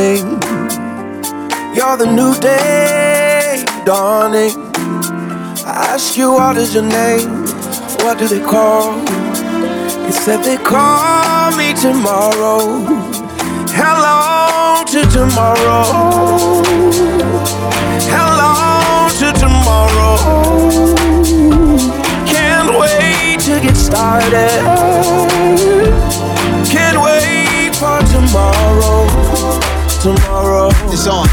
Forming. You're the new day dawning. I ask you, what is your name? What do they call? You said they call me tomorrow. Hello to tomorrow. Hello to tomorrow. Can't wait to get started. Can't wait for tomorrow. Tomorrow. It's on.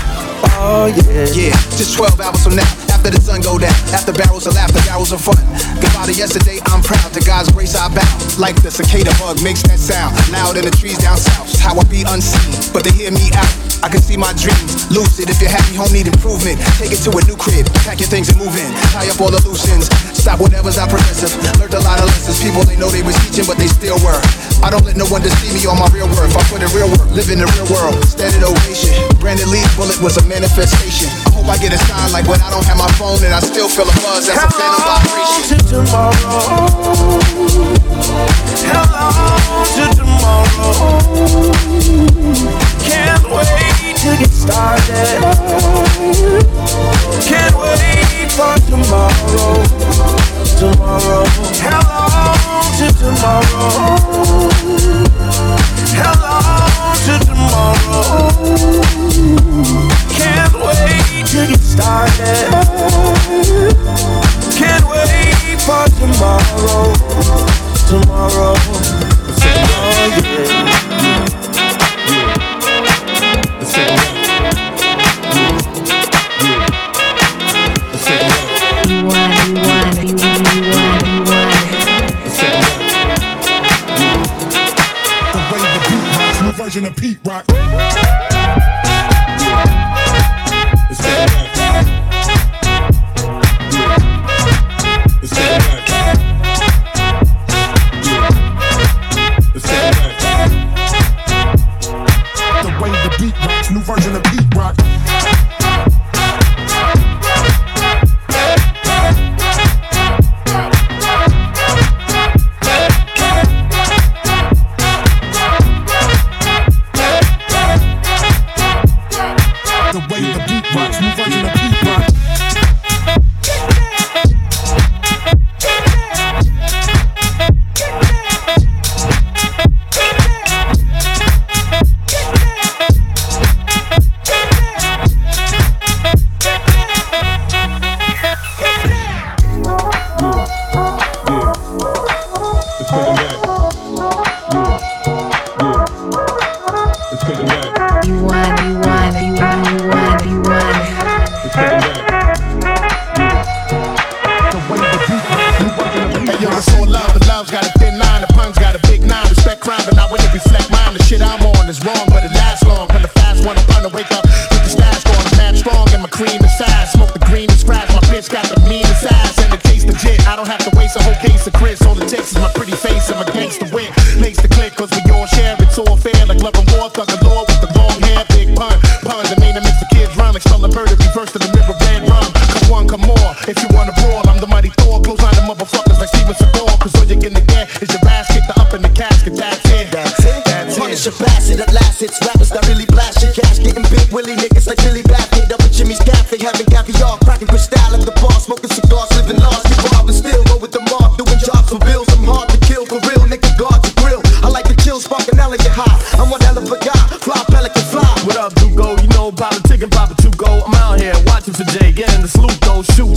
Oh yeah. Yeah, just 12 hours from now. After the sun go down, after barrels of laughter, barrels of fun. Goodbye to yesterday, I'm proud. To God's grace, I bow. Like the cicada bug makes that sound. Loud in the trees down south. How I be unseen, but they hear me out. I can see my dreams. Lucid, if you're happy, home need improvement. Take it to a new crib, pack your things and move in. Tie up all the loose ends. Stop whatever's not progressive. Learned a lot of lessons. People they know they was teaching, but they still were. I don't let no one deceive me on my real worth. I put in real work, live in the real world. Standard ovation. Brandon Lee's bullet was a manifestation. I hope I get a sign like when I don't have my phone and I still feel a buzz. A phantom vibration. to tomorrow.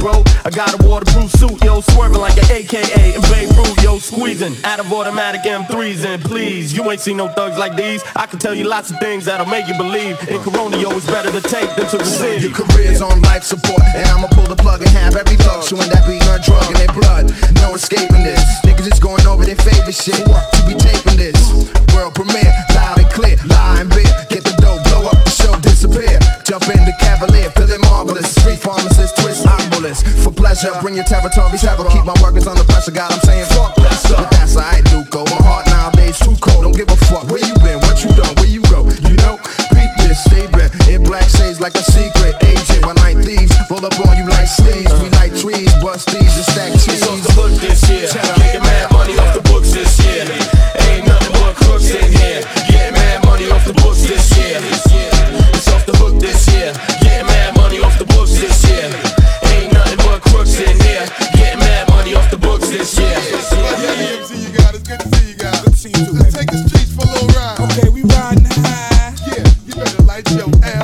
bro. I got a waterproof suit, yo, swerving like an AKA in Beirut, yo, squeezing out of automatic M3s. And please, you ain't seen no thugs like these. I can tell you lots of things that'll make you believe. In Corona, yo, it's better to take than to receive. Your career's on life support, and I'ma pull the plug and have every thug chewing that be on drug in their blood. No escaping this. Niggas is going over their favorite shit. To be taping this. World premiere, loud and clear, lying and. Get the dough, blow up the show, disappear. Jump in the Cavalier, feeling marvelous. Street pharmacist this for pleasure. Bring your territory, several. Keep my workers under pressure. God, I'm saying fuck this. But that's alright you your L,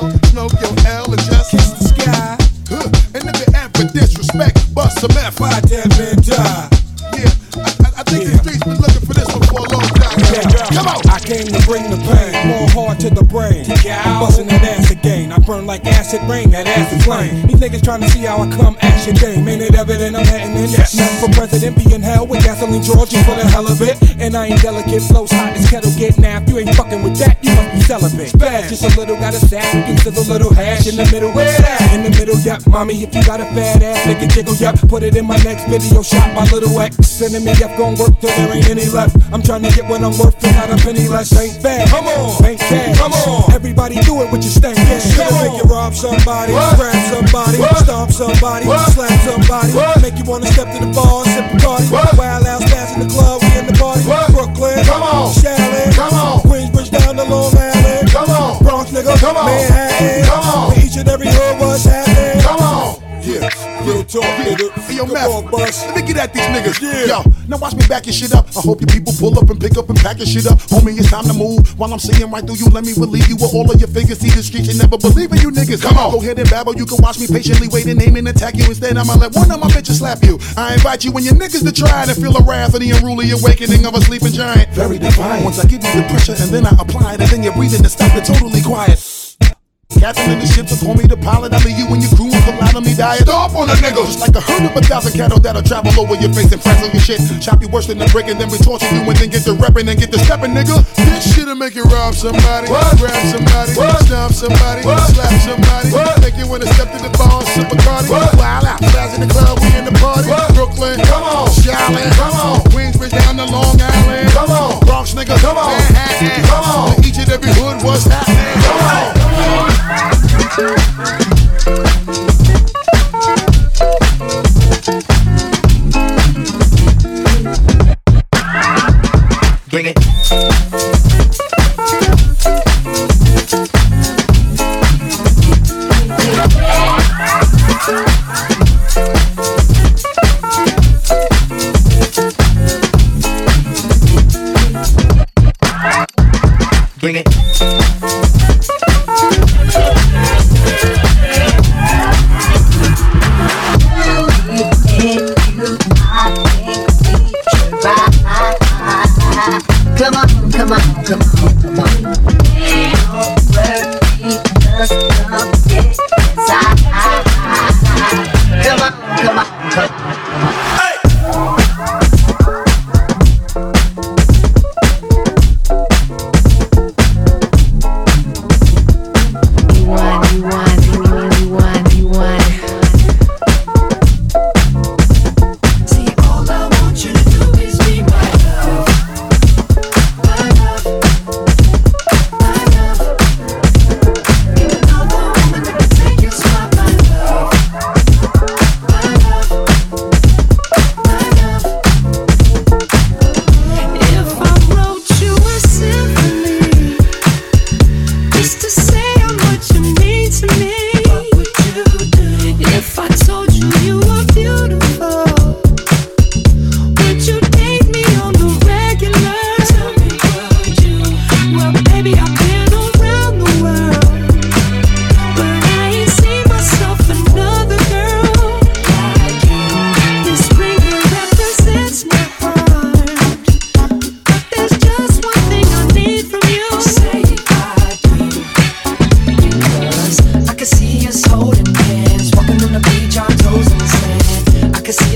Like acid rain, that acid flame. These niggas trying to see how I come action game. Ain't it evident I'm heading in? Yes. Nothing for president, be in hell with gasoline Georgia for the hell of it. And I ain't delicate, flows hot as kettle get napped. You ain't fucking with that, you must be celibate. Bad, just a little, got a sack, you a little hash in the middle. Where that? In the middle, yep. Mommy, if you got a fat ass, make it jiggle, yep. Put it in my next video, shot my little ex. Sending me up, gon' work till there ain't any left. I'm trying to get what I'm worth and not a penny less. Ain't bad, come on, ain't cash, come on. Everybody do it with your stank ass. Gonna make you rob somebody, grab somebody, stomp somebody, slap somebody. Make you wanna step to the bar, sip a party. Wild out, in the club, we in the party. Brooklyn, Come on. Shaolin, Come on. Queensbridge down to Long Island. Talk, nigga. Hey, yo, Come Math, on, bus. let me get at these niggas. Yeah. Yo, now watch me back your shit up. I hope you people pull up and pick up and pack your shit up. Homie, it's time to move. While I'm seeing right through you, let me relieve you with all of your figures. See the streets, you never believe in you niggas. Come on. Go ahead and babble. You can watch me patiently wait and aim and attack you. Instead, I'ma let one of my bitches slap you. I invite you and your niggas to try and feel the wrath of the unruly awakening of a sleeping giant. Very defiant. Once I give you the pressure and then I apply it, and then you're breathing to stop it totally quiet. Captain in the ship, so call me the pilot. I leave you and your crew and collide on me diet. Stop on the niggas. Just like a herd of a thousand cattle that'll travel over your face and frazzle your shit. Chop you worse than the brick and then we torture you and then get the reppin' and get the steppin', nigga. This shit'll make you rob somebody, grab somebody, stomp somebody, slap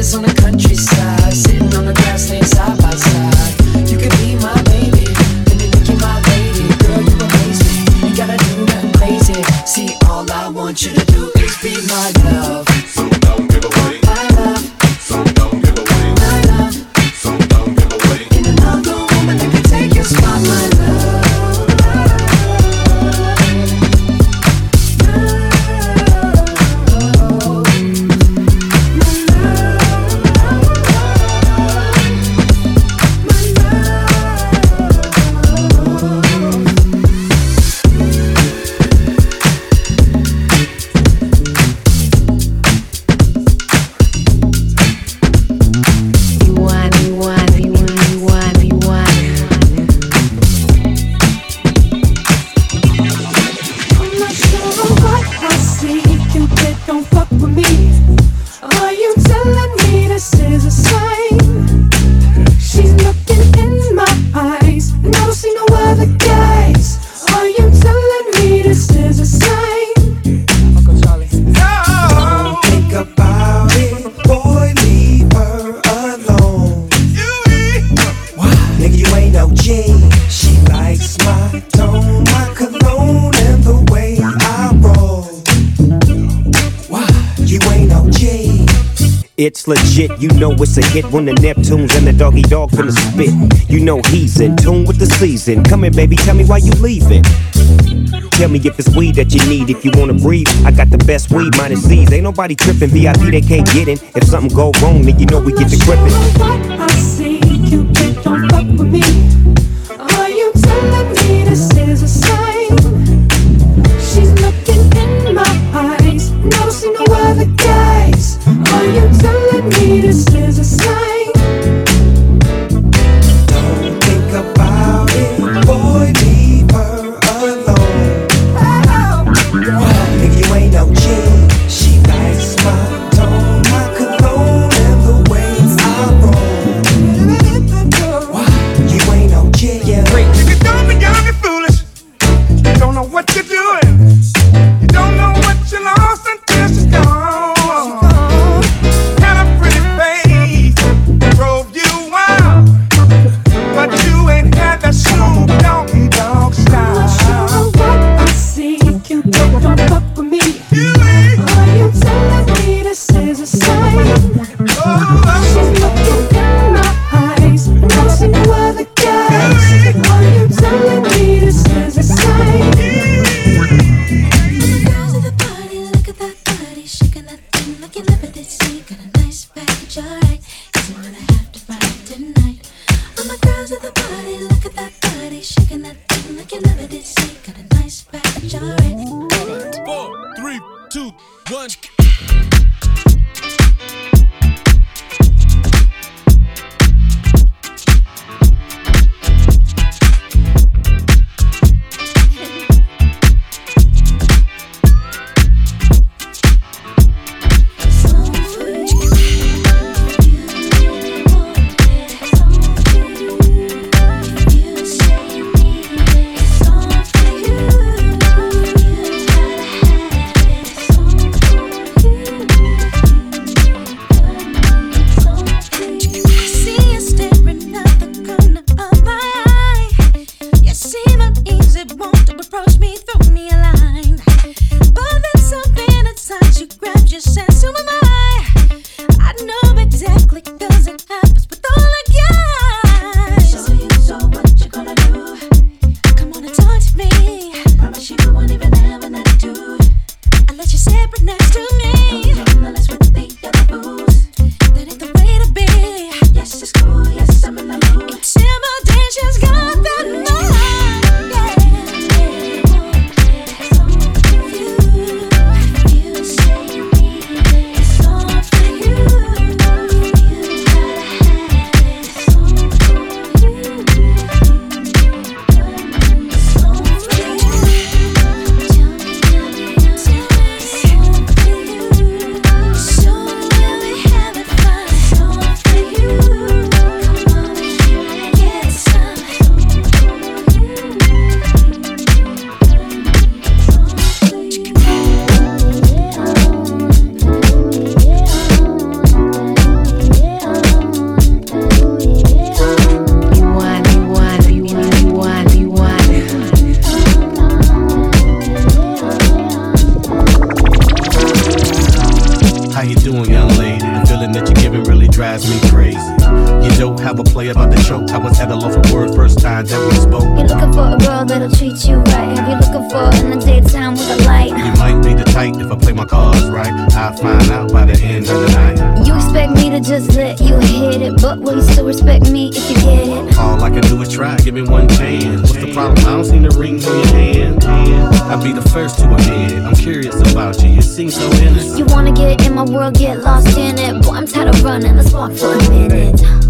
on the countryside. this is a It's legit, you know it's a hit when the Neptunes and the doggy dog finna spit. You know he's in tune with the season. Come here, baby, tell me why you leaving. Tell me if it's weed that you need. If you wanna breathe, I got the best weed, minus C's. Ain't nobody tripping, VIP they can't get in. If something go wrong, then you know we get to gripping. I see you don't fuck with me. This is How you doing, young lady? The feeling that you're giving really drives me crazy. You don't have a play about the choke. I was at a loss for words first time that we spoke. You're looking for a girl that'll treat you right. Have you looking for in the daytime with a light? You might be the type if I play my cards right. I'll find out by the end of the night. You expect me to just let you hit it, but will you still respect me if you get it? All I can do is try, give me one chance. What's the problem? I don't see the rings on your hand. I'll be the first to admit it. I'm curious about you. You seem so innocent. You wanna get in my world, get lost in it. Boy, I'm tired of running. Let's walk for a minute. Promiscuous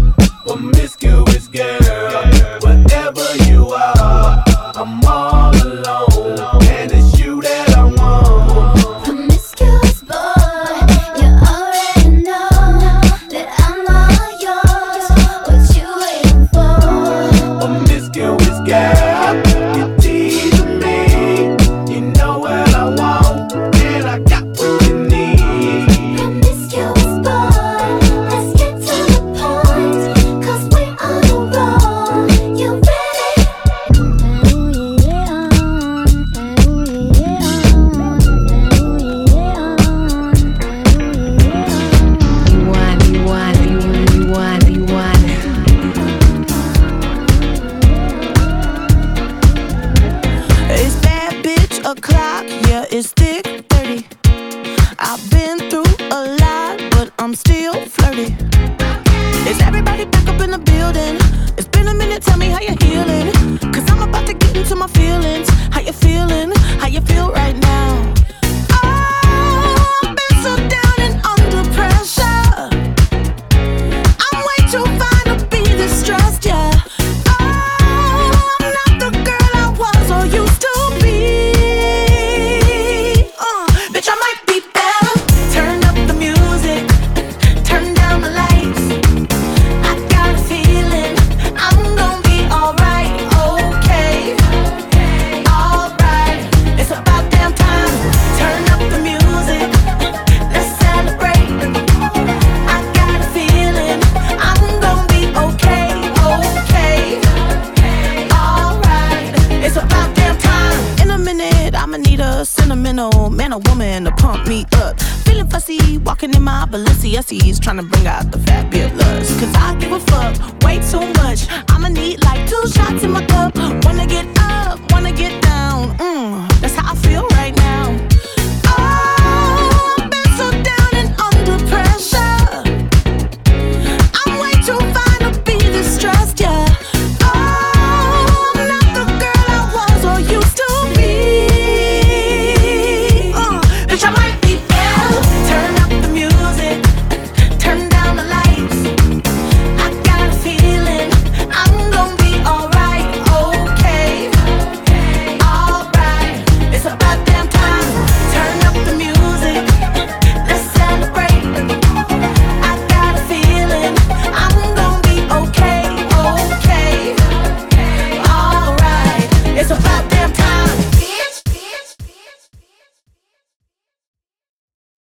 and a woman to pump me up. Feeling fussy, walking in my Balenciagas, trying to bring out the fabulous. Cause I give a fuck way too much. I'ma need like two shots in my cup. Wanna get up, wanna get down. mmm.